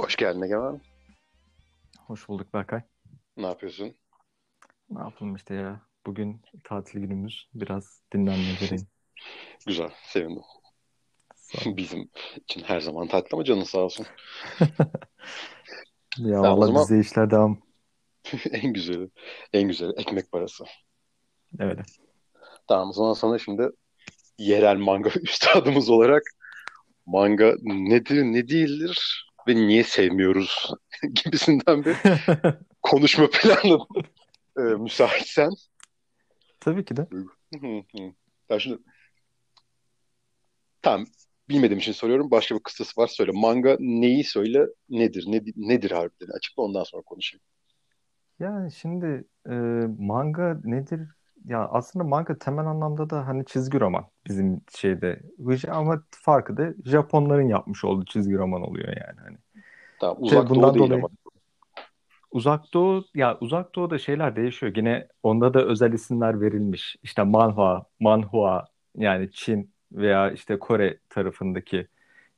Hoş geldin Egemen. Hoş bulduk Berkay. Ne yapıyorsun? Ne yapalım işte ya. Bugün tatil günümüz. Biraz dinlenme vereyim. Güzel, sevindim. Bizim için her zaman tatil ama canın sağ olsun. Ya valla zaman bizde işler devam. en güzeli, en güzeli ekmek parası. Öyle. Tamam o zaman sana şimdi yerel manga üstadımız olarak manga nedir, ne değildir ve niye sevmiyoruz gibisinden bir konuşma planladım. Ee, müsaitsen. Tabii ki de. Ya şimdi tamam bilmediğim için soruyorum. Başka bir kıstası var. Söyle. Manga neyi söyle nedir? Ne, nedir harbiden? Açıkla ondan sonra konuşayım. Yani şimdi e, manga nedir? Ya aslında manga temel anlamda da hani çizgi roman bizim şeyde. Ama farkı da Japonların yapmış olduğu çizgi roman oluyor yani. Hani. Tamam uzak doğu bundan değil dolayı ama. Uzak Doğu ya Uzak Doğu'da şeyler değişiyor. Yine onda da özel isimler verilmiş. İşte manhwa, manhua yani Çin veya işte Kore tarafındaki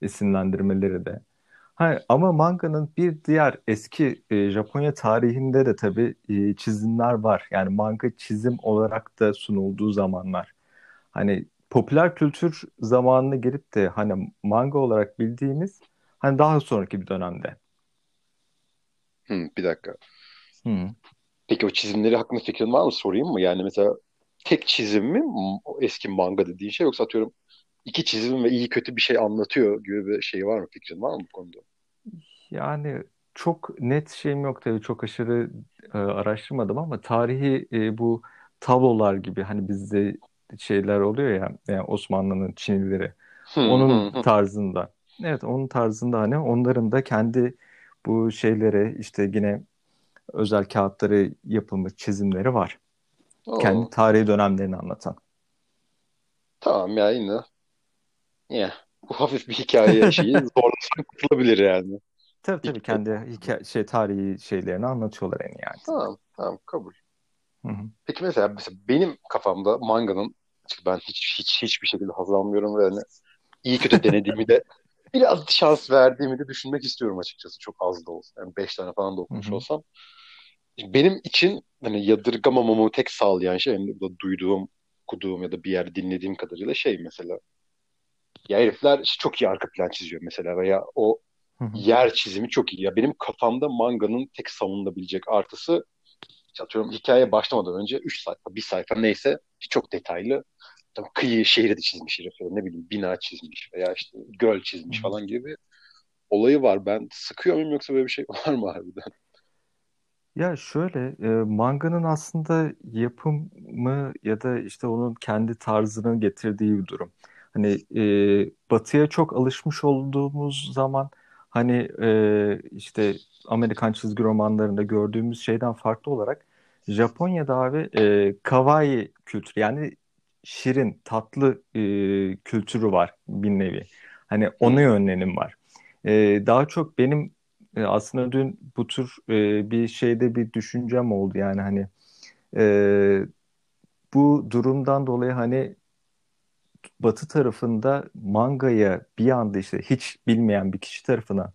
isimlendirmeleri de. Ha, ama manganın bir diğer eski e, Japonya tarihinde de tabii e, çizimler var. Yani manga çizim olarak da sunulduğu zamanlar. Hani popüler kültür zamanına gelip de hani manga olarak bildiğimiz hani daha sonraki bir dönemde. Hı, bir dakika. Hı. Peki o çizimleri hakkında fikrin var mı? Sorayım mı? Yani mesela tek çizim mi eski manga dediğin şey yoksa atıyorum iki çizim ve iyi kötü bir şey anlatıyor gibi bir şey var mı? Fikrin var mı bu konuda? Yani çok net şeyim yok tabii çok aşırı e, araştırmadım ama tarihi e, bu tablolar gibi hani bizde şeyler oluyor ya yani Osmanlı'nın Çinlileri onun tarzında. Evet onun tarzında hani onların da kendi bu şeyleri işte yine özel kağıtları yapılmış çizimleri var. Kendi Oo, tarihi dönemlerini anlatan. tamam ya yine. Ya, bu hafif bir hikaye şeyi zorlasan kurtulabilir yani. Tabii tabii kendi hikaye, şey tarihi şeylerini anlatıyorlar en nihayetinde. Tamam, tamam kabul. Hı hı. Peki mesela, mesela benim kafamda manganın çünkü ben hiç hiç hiçbir şekilde haz almıyorum ve hani iyi kötü denediğimi de biraz şans verdiğimi de düşünmek istiyorum açıkçası. Çok az da olsa. Yani beş tane falan da okumuş hı. olsam. Benim için hani yadırgamamamı tek sağlayan şey hani burada duyduğum, okuduğum ya da bir yerde dinlediğim kadarıyla şey mesela. Ya herifler çok iyi arka plan çiziyor mesela veya o yer çizimi çok iyi. Ya benim kafamda manganın tek savunulabilecek artısı atıyorum hikaye başlamadan önce 3 sayfa, bir sayfa neyse çok detaylı. Tam kıyı şehri de çizmiş herif. Ne bileyim bina çizmiş veya işte göl çizmiş hı. falan gibi olayı var. Ben sıkıyor muyum yoksa böyle bir şey var mı harbiden? Ya şöyle e, manganın aslında yapımı ya da işte onun kendi tarzını getirdiği bir durum. Hani e, batıya çok alışmış olduğumuz zaman hani e, işte Amerikan çizgi romanlarında gördüğümüz şeyden farklı olarak Japonya'da abi e, kawaii kültürü yani şirin tatlı e, kültürü var bir nevi. Hani ona yönlenim var. E, daha çok benim e, aslında dün bu tür e, bir şeyde bir düşüncem oldu yani hani e, bu durumdan dolayı hani Batı tarafında mangaya bir anda işte hiç bilmeyen bir kişi tarafından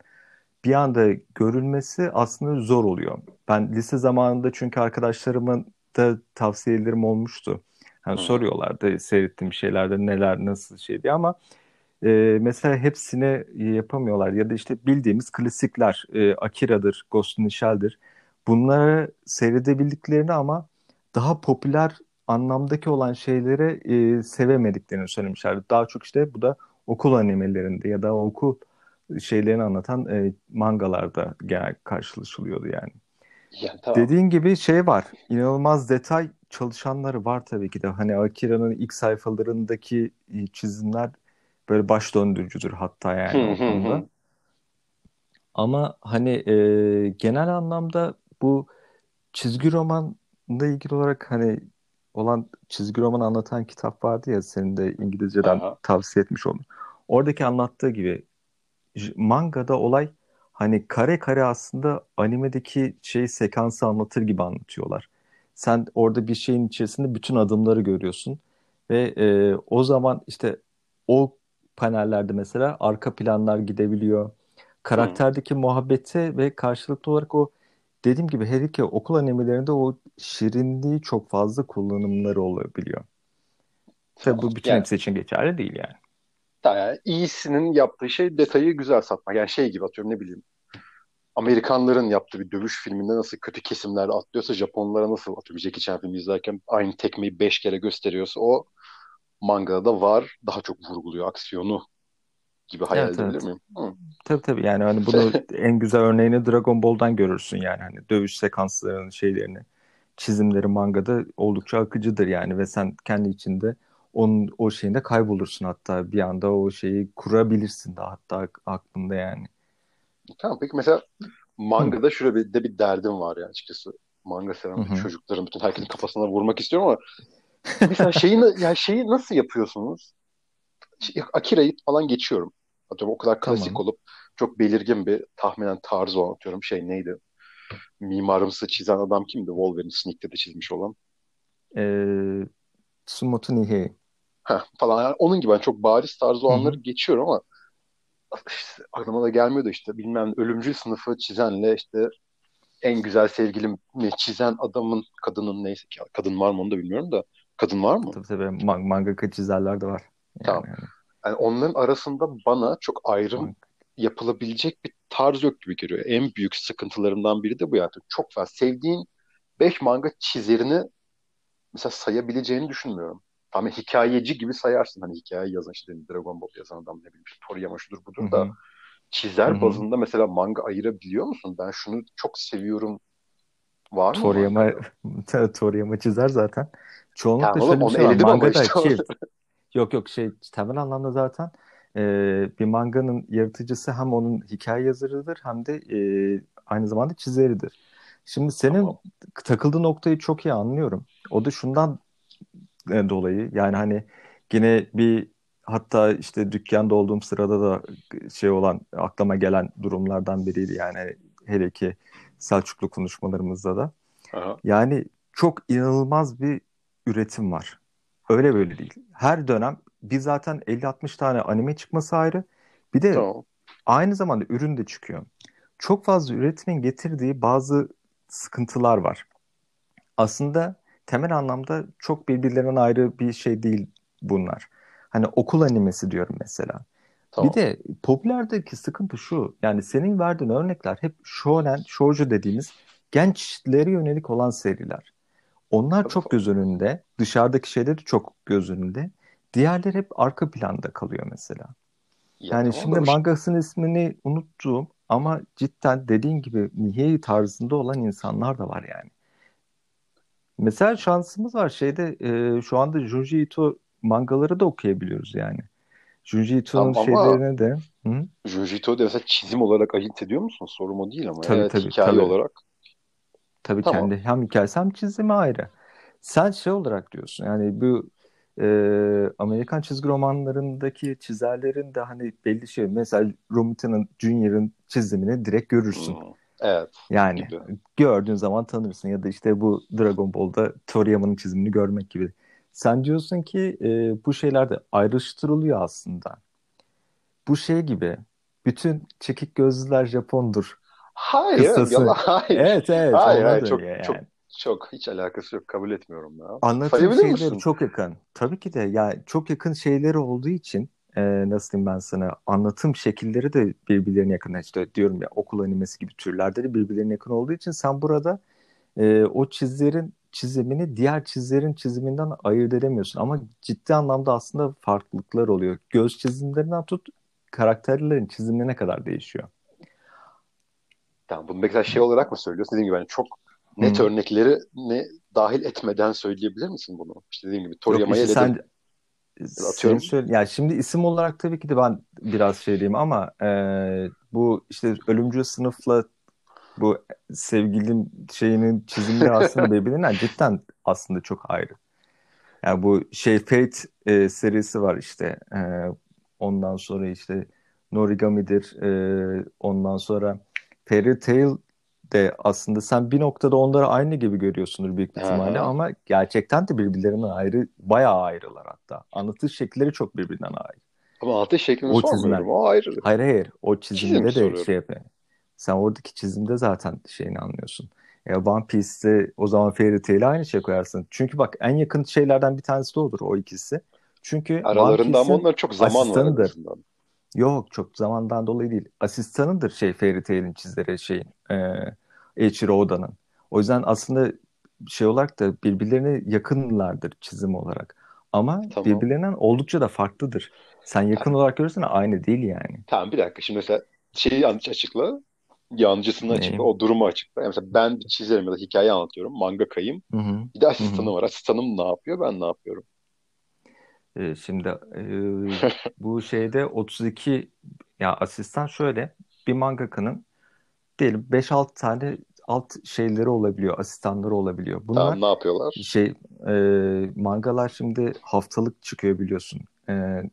bir anda görülmesi aslında zor oluyor. Ben lise zamanında çünkü arkadaşlarımın da tavsiyelerim olmuştu. Hani Hı soruyorlardı seyrettiğim şeylerde neler nasıl şey diye ama e, mesela hepsini yapamıyorlar ya da işte bildiğimiz klasikler e, Akira'dır, Ghost in the Shell'dir. Bunları seyredebildiklerini ama daha popüler anlamdaki olan şeyleri e, sevemediklerini söylemişlerdi. Daha çok işte bu da okul animelerinde ya da okul şeylerini anlatan e, mangalarda genel karşılaşılıyordu yani. Yani tamam. Dediğin gibi şey var. İnanılmaz detay çalışanları var tabii ki de. Hani Akira'nın ilk sayfalarındaki çizimler böyle baş döndürücüdür hatta yani hı hı. Ama hani e, genel anlamda bu çizgi romanla ilgili olarak hani olan çizgi roman anlatan kitap vardı ya senin de İngilizceden Aha. tavsiye etmiş oldun. Oradaki anlattığı gibi mangada olay hani kare kare aslında animedeki şey sekansı anlatır gibi anlatıyorlar. Sen orada bir şeyin içerisinde bütün adımları görüyorsun ve e, o zaman işte o panellerde mesela arka planlar gidebiliyor. karakterdeki hmm. muhabbeti ve karşılıklı olarak o dediğim gibi her iki okul animelerinde o şirinliği çok fazla kullanımları olabiliyor. Tabii bu bütün yani, hepsi için geçerli değil yani. Yani iyisinin yaptığı şey detayı güzel satmak. Yani şey gibi atıyorum ne bileyim. Amerikanların yaptığı bir dövüş filminde nasıl kötü kesimlerde atlıyorsa Japonlara nasıl atıyorum Jackie Chan filmi izlerken aynı tekmeyi beş kere gösteriyorsa o mangada da var. Daha çok vurguluyor aksiyonu gibi hayal evet, edebilir evet. miyim? Hı. Tabii tabii yani hani bunu en güzel örneğini Dragon Ball'dan görürsün yani hani dövüş sekanslarının şeylerini çizimleri mangada oldukça akıcıdır yani ve sen kendi içinde onun o şeyinde kaybolursun hatta bir anda o şeyi kurabilirsin de hatta aklında yani. Tamam peki mesela mangada şöyle bir de bir derdim var yani açıkçası. Manga seven çocukların bütün herkesin kafasına vurmak istiyorum ama mesela şeyi yani şeyi nasıl yapıyorsunuz? Akira'yı falan geçiyorum. Atıyorum o kadar klasik tamam. olup çok belirgin bir tahminen tarzı olan atıyorum şey neydi? Mimarımsı çizen adam kimdi? Wolverine Sneak'te de çizmiş olan. Ee, Tsumoto Nihei. Heh, falan. Yani onun gibi yani çok bariz tarzı olanları Hı-hı. geçiyorum ama işte, aklıma da gelmiyordu işte bilmem ölümcül sınıfı çizenle işte en güzel sevgilim çizen adamın kadının neyse ki kadın var mı onu da bilmiyorum da kadın var mı? Tabii tabii Man- mangaka çizerler de var. Yani, tamam. Yani. Yani onların arasında bana çok ayrım yapılabilecek bir tarz yok gibi geliyor. En büyük sıkıntılarımdan biri de bu yani. Çok fazla sevdiğin 5 manga çizerini mesela sayabileceğini düşünmüyorum. Tam hikayeci gibi sayarsın. Hani hikaye yazan işte Dragon Ball yazan adam ne bileyim Toriyama şudur budur Hı-hı. da çizer Hı-hı. bazında mesela manga ayırabiliyor musun? Ben şunu çok seviyorum var mı? Toriyama, Toriyama çizer zaten. Çoğunlukla tamam, şöyle bir şey var. Mangada işte ki, yok yok şey temel anlamda zaten e, bir manganın yaratıcısı hem onun hikaye yazarıdır hem de e, aynı zamanda çizeridir. Şimdi senin tamam. takıldığı noktayı çok iyi anlıyorum. O da şundan e, dolayı yani hani yine bir hatta işte dükkanda olduğum sırada da şey olan aklıma gelen durumlardan biriydi yani hele ki Selçuklu konuşmalarımızda da. Aha. Yani çok inanılmaz bir üretim var. Öyle böyle değil. Her dönem bir zaten 50-60 tane anime çıkması ayrı. Bir de tamam. aynı zamanda ürün de çıkıyor. Çok fazla üretimin getirdiği bazı sıkıntılar var. Aslında temel anlamda çok birbirlerinden ayrı bir şey değil bunlar. Hani okul animesi diyorum mesela. Tamam. Bir de popülerdeki sıkıntı şu. Yani senin verdiğin örnekler hep shonen, shoujo dediğimiz gençlere yönelik olan seriler. Onlar çok göz önünde. Dışarıdaki şeyleri çok göz önünde. Diğerleri hep arka planda kalıyor mesela. Ya yani şimdi mangasının ismini unuttuğum ama cidden dediğin gibi Nihei tarzında olan insanlar da var yani. Mesela şansımız var şeyde e, şu anda Junji Ito mangaları da okuyabiliyoruz yani. Junji Ito'nun ama, şeylerine de. Hı? Junji Ito'da mesela çizim olarak ayırt ediyor musun? Sorum o değil ama. Tabii, evet, tabii, hikaye tabii. olarak. Tabii tamam. kendi hem hikayesi hem çizimi ayrı. Sen şey olarak diyorsun yani bu e, Amerikan çizgi romanlarındaki çizerlerin de hani belli şey mesela Romitan'ın Junior'ın çizimini direkt görürsün. Hmm. Evet. Yani gibi. gördüğün zaman tanırsın ya da işte bu Dragon Ball'da Toriyama'nın çizimini görmek gibi. Sen diyorsun ki e, bu şeyler de ayrıştırılıyor aslında. Bu şey gibi bütün çekik gözlüler Japondur. Hayır, yalan, hayır. Evet, evet. Hayır, hayır çok, yani. çok çok hiç alakası yok. Kabul etmiyorum ya. Anlatım şeyleri misin? çok yakın. Tabii ki de ya çok yakın şeyleri olduğu için e, nasıl diyeyim ben sana anlatım şekilleri de birbirlerine yakın. İşte diyorum ya okul animesi gibi türlerde de birbirlerine yakın olduğu için sen burada e, o çizlerin çizimini diğer çizlerin çiziminden ayırt edemiyorsun. Ama ciddi anlamda aslında farklılıklar oluyor. Göz çizimlerinden tut karakterlerin çizimine kadar değişiyor. Tamam bunu mesela şey olarak mı söylüyorsun? Dediğim gibi yani çok net hmm. örnekleri ne dahil etmeden söyleyebilir misin bunu? İşte dediğim gibi Toriyama'yı işte sen Atıyorum. Söyle, yani şimdi isim olarak tabii ki de ben biraz şey diyeyim ama e, bu işte ölümcül sınıfla bu sevgilim şeyinin çizimleri aslında birbirinden cidden aslında çok ayrı. Yani bu şey Fate e, serisi var işte. E, ondan sonra işte Norigami'dir. E, ondan sonra Fairy Tail de aslında sen bir noktada onları aynı gibi görüyorsundur büyük ihtimalle ama gerçekten de birbirlerinden ayrı, bayağı ayrılar hatta. Anlatış şekilleri çok birbirinden ayrı. Ama altı şeklini O sormuyorum. O ayrı. Hayır hayır. O Çizim çizimde de soruyorum. şey yapıyor. Sen oradaki çizimde zaten şeyini anlıyorsun. Ya One Piece'te o zaman Fairy Tail'e aynı şey koyarsın. Çünkü bak en yakın şeylerden bir tanesi de odur o ikisi. Çünkü Aralarında ama onların çok zaman var azından. Yok çok zamandan dolayı değil. Asistanıdır şey Fairy Tail'in çizleri şeyin e, Eiichiro Oda'nın. O yüzden aslında şey olarak da birbirlerine yakınlardır çizim olarak. Ama Tamam. birbirlerinden oldukça da farklıdır. Sen yakın olarak görürsen aynı değil yani. Tamam bir dakika. Şimdi mesela şeyi yanlış açıkla. Yancısını açıkla. O durumu açıkla. Yani mesela ben bir çizerim ya da hikaye anlatıyorum. Mangakayım. Hı hı. Bir de asistanım var. Asistanım ne yapıyor? Ben ne yapıyorum? Ee, şimdi e, bu şeyde 32 ya asistan şöyle bir mangakanın diyelim 5-6 tane alt şeyleri olabiliyor, asistanları olabiliyor. Bunlar Tamam ne yapıyorlar? şey e, mangalar şimdi haftalık çıkıyor biliyorsun. E,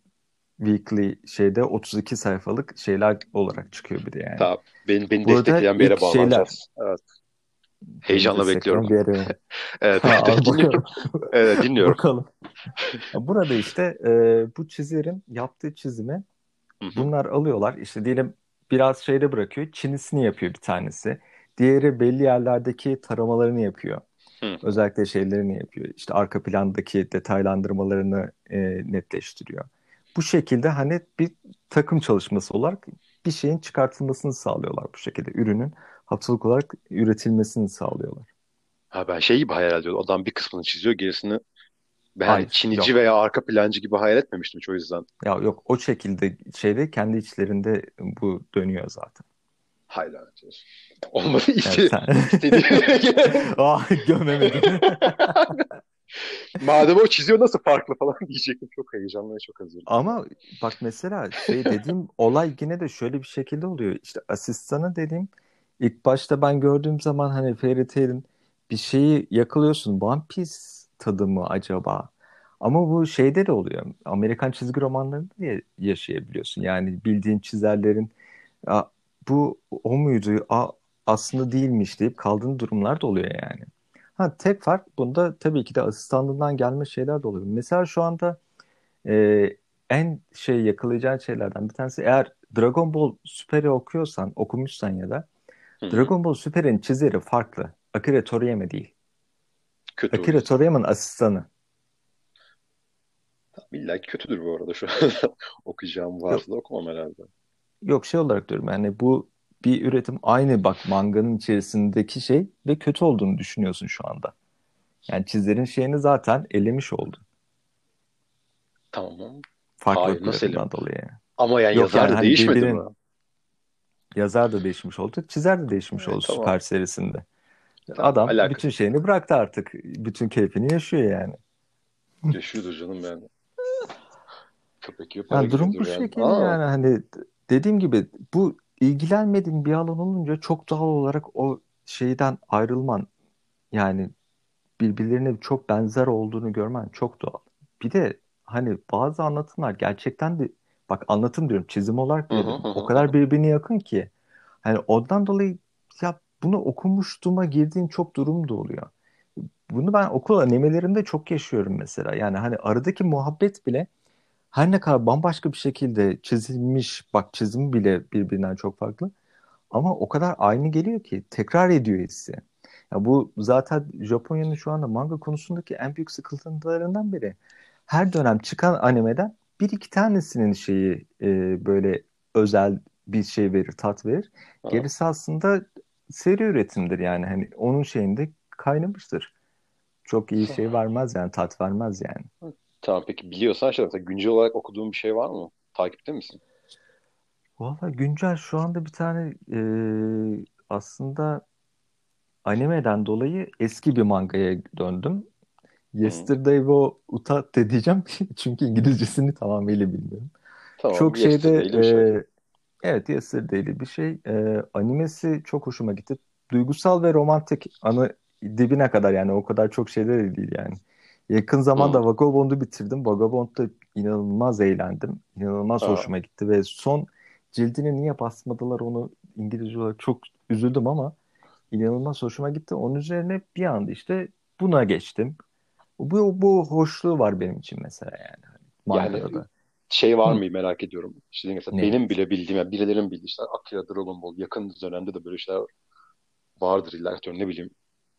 weekly şeyde 32 sayfalık şeyler olarak çıkıyor bir de yani. Tamam. Beni, beni Burada destekleyen bir yere ilk şeyler- bağlanacağız. Evet. Heyecanla bekliyorum. destekleyen bir yere- Evet. Ha, dinliyorum. Evet, dinliyorum. Bakalım. Burada işte e, bu çizerin yaptığı çizimi bunlar alıyorlar. İşte diyelim biraz şeyde bırakıyor. Çinisini yapıyor bir tanesi. Diğeri belli yerlerdeki taramalarını yapıyor. Hı. Özellikle şeylerini yapıyor. İşte arka plandaki detaylandırmalarını e, netleştiriyor. Bu şekilde hani bir takım çalışması olarak bir şeyin çıkartılmasını sağlıyorlar bu şekilde. Ürünün haftalık olarak üretilmesini sağlıyorlar. Ha ben şey gibi hayal ediyorum. Adam bir kısmını çiziyor, gerisini ben Hayır, çinici yok. veya arka plancı gibi hayal etmemiştim hiç o yüzden. Ya yok o şekilde şeyde kendi içlerinde bu dönüyor zaten. Hayır lanet. Olmadı sen... istediğim Ah gömemedim. Madem o çiziyor nasıl farklı falan diyecektim. Çok heyecanlı ve çok hazırım. Ama bak mesela şey dediğim olay yine de şöyle bir şekilde oluyor. İşte asistanı dediğim ilk başta ben gördüğüm zaman hani Fairy Tail'in bir şeyi yakalıyorsun. One Piece tadı mı acaba? Ama bu şeyde de oluyor. Amerikan çizgi romanlarında da yaşayabiliyorsun. Yani bildiğin çizerlerin "Aa, bu o muydu? Aa, aslında değilmiş deyip kaldığın durumlar da oluyor yani. Ha, tek fark bunda tabii ki de asistanlığından gelme şeyler de oluyor. Mesela şu anda e, en şey yakalayacağın şeylerden bir tanesi eğer Dragon Ball Super'i okuyorsan, okumuşsan ya da. Dragon Ball Super'in çizeri farklı. Akira Toriyama değil. Kötü Akira o. Toriyama'nın asistanı. İlla kötüdür bu arada şu anda. Okuyacağım varsa da okumam herhalde. Yok şey olarak diyorum yani bu bir üretim aynı bak manganın içerisindeki şey ve kötü olduğunu düşünüyorsun şu anda. Yani çizerin şeyini zaten elemiş oldun. Tamam. Farklı Hayır, nasıl dolayı. Ama yani Yok yazar yani da hani değişmedi birbirinin- mi? Yazar da değişmiş oldu, çizer de değişmiş Evet, oldu tamam. Süper serisinde. Tamam, Adam alakası bütün şeyini bıraktı artık. Bütün keyfini yaşıyor yani. Yaşıyordur canım yani. Köpek para Yani durum bu yani. şekilde Aa, yani hani dediğim gibi bu ilgilenmediğin bir alan olunca çok doğal olarak o şeyden ayrılman yani birbirlerine çok benzer olduğunu görmen çok doğal. Bir de hani bazı anlatımlar gerçekten de bak anlatım diyorum çizim olarak hı o kadar birbirine yakın ki hani ondan dolayı ya bunu okumuştuğuma girdiğin çok durum da oluyor. Bunu ben okul animelerinde çok yaşıyorum mesela. Yani hani aradaki muhabbet bile her ne kadar bambaşka bir şekilde çizilmiş, bak çizimi bile birbirinden çok farklı. Ama o kadar aynı geliyor ki tekrar ediyor hissi. Ya bu zaten Japonya'nın şu anda manga konusundaki en büyük sıkıntılarından biri. Her dönem çıkan animeden bir iki tanesinin şeyi e, böyle özel bir şey verir, tat verir. Aha. Gerisi aslında seri üretimdir yani. Hani onun şeyinde kaynamıştır. Çok iyi şey vermez yani, tat vermez yani. Tamam peki biliyorsan şey mesela güncel olarak okuduğun bir şey var mı? Takipte misin? Valla güncel şu anda bir tane e, aslında animeden dolayı eski bir mangaya döndüm. Yesterday wo Utate diyeceğim çünkü İngilizcesini tamamıyla bilmiyorum. Tamam, Çok şeyde şey. e, evet Yesterday'li bir şey. E, animesi çok hoşuma gitti. Duygusal ve romantik anı dibine kadar yani o kadar çok şeyler de değil yani. Yakın zamanda Hı. Vagabond'u bitirdim. Vagabond'da inanılmaz eğlendim. İnanılmaz Aa. hoşuma gitti ve son cildini niye basmadılar onu İngilizce olarak çok üzüldüm ama inanılmaz hoşuma gitti. Onun üzerine bir anda işte buna geçtim. Bu, bu hoşluğu var benim için mesela yani. Hani Yani da. Şey var mı merak ediyorum. İşte mesela Ne? benim bile bildiğim, yani birilerin bildiği işte Akira Dragon Ball yakın dönemde de böyle şeyler vardır illa ne bileyim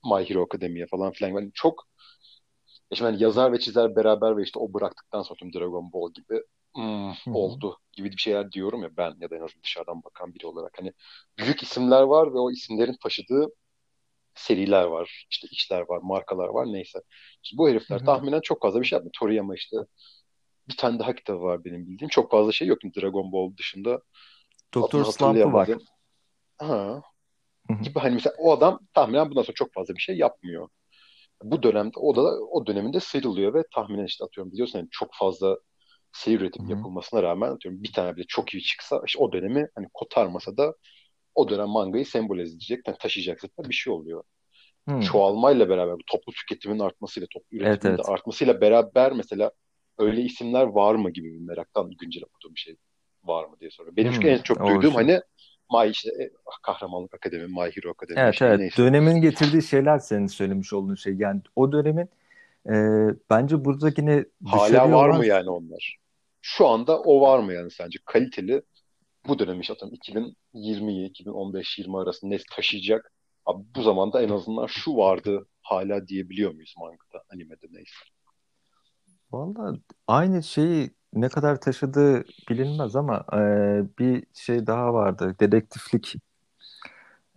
My Hero Academia falan filan. Yani çok işte hani yazar ve çizer beraber ve işte o bıraktıktan sonra tüm Dragon Ball gibi hmm, oldu gibi bir şeyler diyorum ya ben ya da en azından dışarıdan bakan biri olarak. Hani büyük isimler var ve o isimlerin taşıdığı seriler var. işte işler var, markalar var neyse. İşte bu herifler tahminen çok fazla bir şey yapmıyor. Toriyama işte bir tane daha kitabı var benim bildiğim. Çok fazla şey yok Dragon Ball dışında. Doktor Slump'ı var. Ha, gibi hani mesela o adam tahminen bundan sonra çok fazla bir şey yapmıyor. Bu dönemde o da o döneminde sıyrılıyor ve tahminen işte atıyorum biliyorsun hani çok fazla seri üretim hı. yapılmasına rağmen atıyorum bir tane bile çok iyi çıksa işte o dönemi hani kotarmasa da o dönem mangayı sembolize edecek, yani taşıyacak zaten bir şey oluyor. Hı. Çoğalmayla beraber toplu tüketimin artmasıyla, toplu Evet üretimin de evet. artmasıyla beraber mesela öyle isimler var mı gibi bir meraktan güncel okuduğum bir şey var mı diye soruyorum. Benim çünkü Hı. en çok duyduğum şey. hani My işte e, Kahramanlık Akademi, My Hero Akademi Evet şey evet. neyse. Dönemin getirdiği şeyler senin söylemiş olduğun şey. Yani o dönemin e, bence burada yine Hala var olan mı yani onlar? Şu anda o var mı yani sence? Kaliteli bu dönem işte atıyorum 2020'yi 2015-20 arasında ne taşıyacak? Abi bu zamanda en azından şu vardı hala diyebiliyor muyuz mangada, animede neyse. Valla aynı şeyi ne kadar taşıdığı bilinmez ama e, bir şey daha vardı. Dedektiflik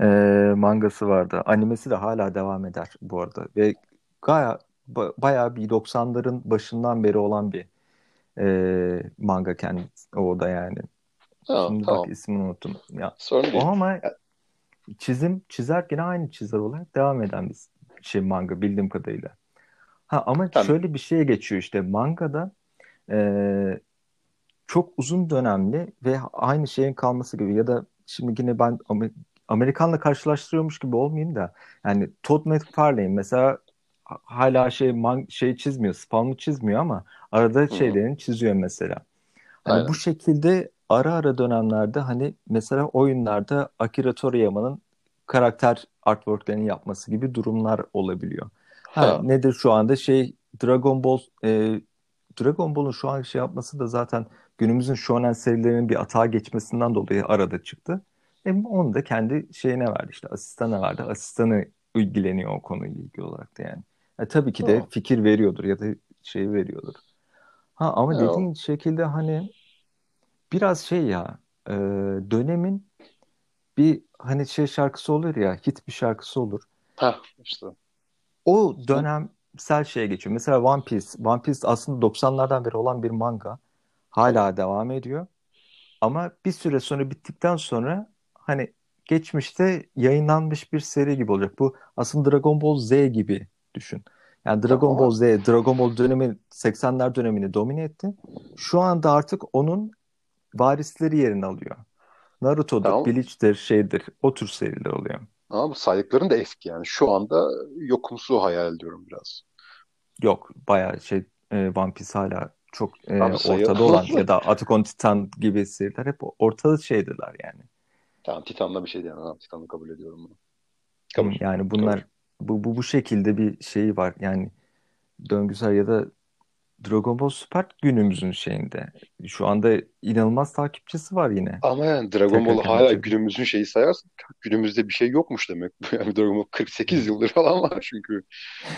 e, mangası vardı. Animesi de hala devam eder bu arada. Ve gaya, ba- bayağı bir 90'ların başından beri olan bir e, manga kendisi. O da yani. Ha, Şimdi bak tamam. ismini unuttum. Ya, Sorun o değil. ama çizim çizer yine aynı çizer olarak devam eden bir şey manga bildiğim kadarıyla. Ha ama hem, şöyle bir şeye geçiyor işte mangada e, çok uzun dönemli ve aynı şeyin kalması gibi ya da şimdi yine ben Amer- Amerikanla karşılaştırıyormuş gibi olmayayım da yani Todd McFarlane mesela ha- hala şey man şey çizmiyor, Spawn'u çizmiyor ama arada hı şeylerini çiziyor mesela. Hani bu şekilde ara ara dönemlerde hani mesela oyunlarda Akira Toriyama'nın karakter artworklerini yapması gibi durumlar olabiliyor. Ha Ha, nedir şu anda şey Dragon Ball e, Dragon Ball'un şu an şey yapması da zaten günümüzün shonen serilerinin bir atağa geçmesinden dolayı arada çıktı. E, onu da kendi şeyine verdi işte asistana verdi. Asistanı ilgileniyor o konuyla ilgili olarak da yani. E, tabii ki de tamam. fikir veriyordur ya da şey veriyordur. Ha ama Ya, dediğin şekilde hani biraz şey ya e, dönemin bir hani şey şarkısı olur ya hit bir şarkısı olur. ha işte. O dönemsel şeye geçiyor. Mesela One Piece. One Piece aslında 90'lardan beri olan bir manga. Hala devam ediyor. Ama bir süre sonra bittikten sonra hani geçmişte yayınlanmış bir seri gibi olacak. Bu aslında Dragon Ball Z gibi düşün. Yani Dragon Ball ama Z, Dragon Ball dönemi 80'ler dönemini domine etti. Şu anda artık onun varisleri yerini alıyor. Naruto'dur, tamam Bleach'tir, şeydir. O tür seriler oluyor. Ama bu saydıkların da eski yani. Şu anda yokumsu hayal ediyorum biraz. Yok bayağı şey e, One Piece hala çok e, Abi ortada olan ya da Attack on Titan gibi seriler hep ortada şeydiler yani. tamam Titan'la bir şey diyemem. Tamam, Titan'ı kabul ediyorum bunu. Kabul. Yani Kabul. bunlar bu, bu bu şekilde bir şeyi var. Yani döngüsel ya da Dragon Ball Super günümüzün şeyinde. Şu anda inanılmaz takipçisi var yine. Ama yani Dragon Ball hala günümüzün şeyi sayarsak günümüzde bir şey yokmuş demek. Yani Dragon Ball 48 yıldır falan var çünkü.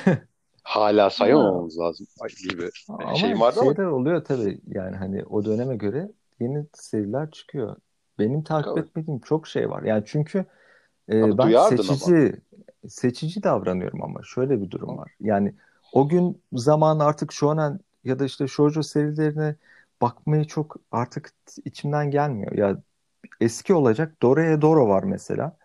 Hala Ha, sayamamamız lazım ay gibi bir şey ama vardı ama şeyler oluyor tabii yani hani o döneme göre yeni seriler çıkıyor. Benim takip tabii. etmediğim çok şey var. Yani çünkü e, ben duyardın ama. seçici seçici davranıyorum ama şöyle bir durum var. Yani o gün zaman artık shonen ya da işte shoujo serilerine bakmayı çok artık içimden gelmiyor. Ya eski olacak Dorohedoro var mesela.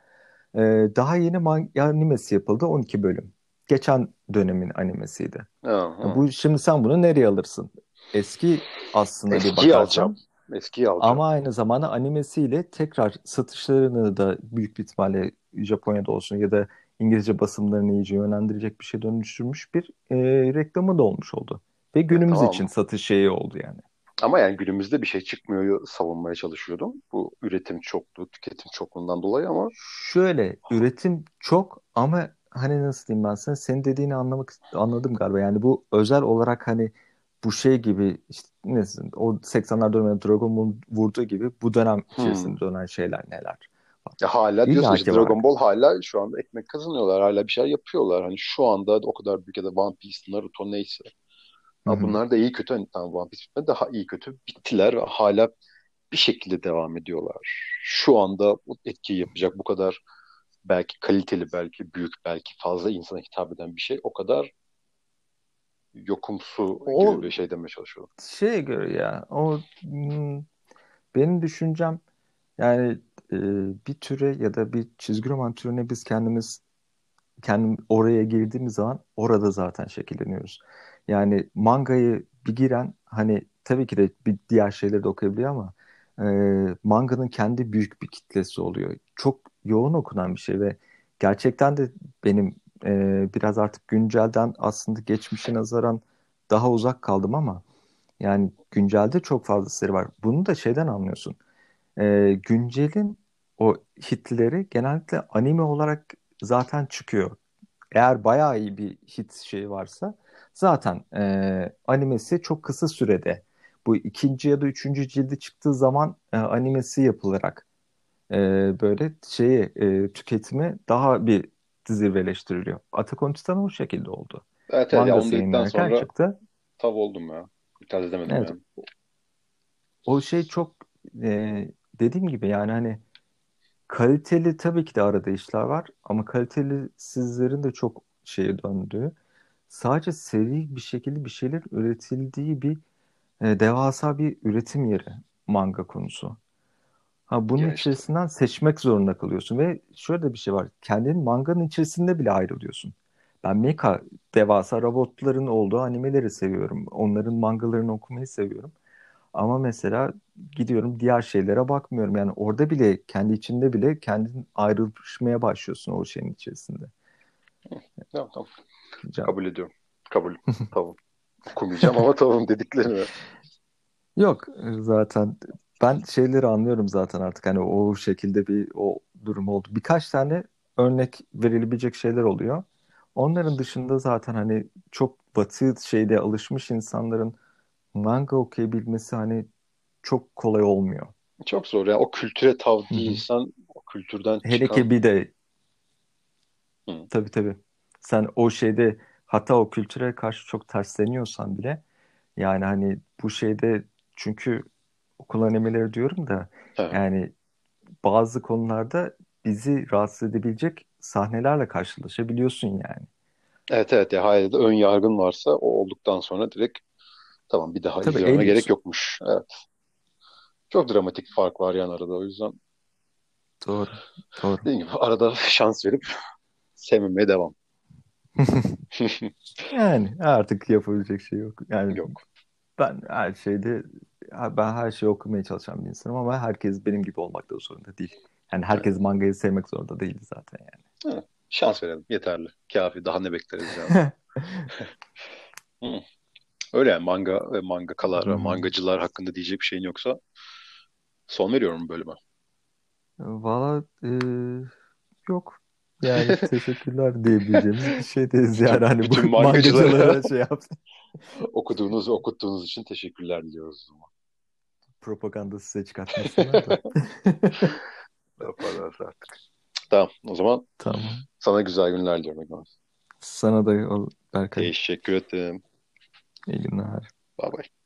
E, daha yeni man- animesi yapıldı 12 bölüm. Geçen dönemin animesiydi. Ha, Ya ha. bu şimdi sen bunu nereye alırsın? Eski aslında bir Eskiyi alacağım. bakarsan Eskiyi alacağım. ama aynı zamanda animesiyle tekrar satışlarını da büyük bir ihtimalle Japonya'da olsun ya da İngilizce basımlarını iyice yönlendirecek bir şey dönüştürmüş bir e, reklamı da olmuş oldu. Ve Ya günümüz tamam için satış şeyi oldu yani. ama yani günümüzde bir şey çıkmıyor savunmaya çalışıyordum. Bu üretim çokluğu, tüketim çokluğundan dolayı ama Şöyle üretim çok ama hani nasıl diyeyim ben sana senin dediğini anlamak anladım galiba. Yani bu özel olarak hani bu şey gibi işte ne o 80'ler döneminde Dragon Ball vurduğu gibi bu dönem içerisinde hmm. dönen şeyler neler? Ya hala diyorsun işte Dragon Ball hala şu anda ekmek kazanıyorlar. Hala bir şeyler yapıyorlar. Hani şu anda o kadar büyük ya da One Piece, Naruto neyse. Ama bunlar da iyi kötü hani tamam One Piece daha iyi kötü bittiler ve hala bir şekilde devam ediyorlar. Şu anda bu etkiyi yapacak bu kadar belki kaliteli, belki büyük, belki fazla insana hitap eden bir şey o kadar yokumsu o, gibi bir şey demeye çalışıyorum. Şeye göre ya o hmm, benim düşüncem yani e, bir türe ya da bir çizgi roman türüne biz kendimiz kendim oraya girdiğimiz zaman orada zaten şekilleniyoruz. Yani mangayı bir giren hani tabii ki de bir diğer şeyleri de okuyabiliyor ama e, manganın kendi büyük bir kitlesi oluyor. Çok yoğun okunan bir şey ve gerçekten de benim e, biraz artık güncelden aslında geçmişe nazaran daha uzak kaldım ama yani güncelde çok fazla seri var. Bunu da şeyden anlıyorsun. E, güncelin o hitleri genellikle anime olarak zaten çıkıyor. Eğer bayağı iyi bir hit şeyi varsa zaten e, animesi çok kısa sürede bu ikinci ya da üçüncü cildi çıktığı zaman e, animesi yapılarak e, böyle şeyi e, tüketimi daha bir zirveleştiriliyor. Attack on Titan o şekilde oldu. Evet evet ya onu dedikten sonra çıktı. tav oldum ya. İtiraz edemedim evet. yani. O şey çok e, dediğim gibi yani hani kaliteli tabii ki de arada işler var ama kaliteli sizlerin de çok şeye döndüğü sadece seri bir şekilde bir şeyler üretildiği bir e, devasa bir üretim yeri manga konusu. Ha bunun ya işte. içerisinden seçmek zorunda kalıyorsun ve şöyle de bir şey var. Kendin manganın içerisinde bile ayrılıyorsun. Ben mecha devasa robotların olduğu animeleri seviyorum. Onların mangalarını okumayı seviyorum. Ama mesela gidiyorum diğer şeylere bakmıyorum. Yani orada bile kendi içinde bile kendin ayrışmaya başlıyorsun o şeyin içerisinde. Tamam tamam. Can. Kabul ediyorum. Kabul. tamam. Okumayacağım ama tamam dediklerini. Yok zaten ben şeyleri anlıyorum zaten artık hani o şekilde bir o durum oldu. Birkaç tane örnek verilebilecek şeyler oluyor. Onların dışında zaten hani çok batı şeyde alışmış insanların manga okuyabilmesi hani çok kolay olmuyor. Çok zor ya. O kültüre tav değilsen o kültürden Hele çıkan... ki bir de Hı. tabii tabii. Sen o şeyde hatta o kültüre karşı çok tersleniyorsan bile yani hani bu şeyde çünkü okul animeleri diyorum da evet. yani bazı konularda bizi rahatsız edebilecek sahnelerle karşılaşabiliyorsun yani. Evet evet ya hayır ön yargın varsa o olduktan sonra direkt tamam bir daha Tabii, izlememe gerek yokmuş. Evet. Çok dramatik fark var yani arada o yüzden. Doğru. Doğru. Dediğim gibi arada şans verip sevmemeye devam. yani artık yapabilecek şey yok. Yani yok. Ben her şeyde ben her şeyi okumaya çalışan bir insanım ama herkes benim gibi olmak da zorunda değil. Yani herkes evet. mangayı sevmek zorunda değil zaten yani. Evet. Şans verelim. Yeterli. Kafi. Daha ne bekleriz yani. Öyle yani manga ve mangakalar ve mangacılar hakkında diyecek bir şeyin yoksa son veriyorum bölüme. Valla e, yok. Yani teşekkürler diyebileceğimiz bir şeydeyiz yani. Hani bütün bu mangacılara şey yaptı. okuduğunuz, okuttuğunuz için teşekkürler diliyoruz o zaman. Propaganda size çıkartmasınlar da. Yaparlar artık. Tamam o zaman tamam. sana güzel günler diliyorum. Sana da Berkay. Teşekkür ederim. İyi günler. Bye bye.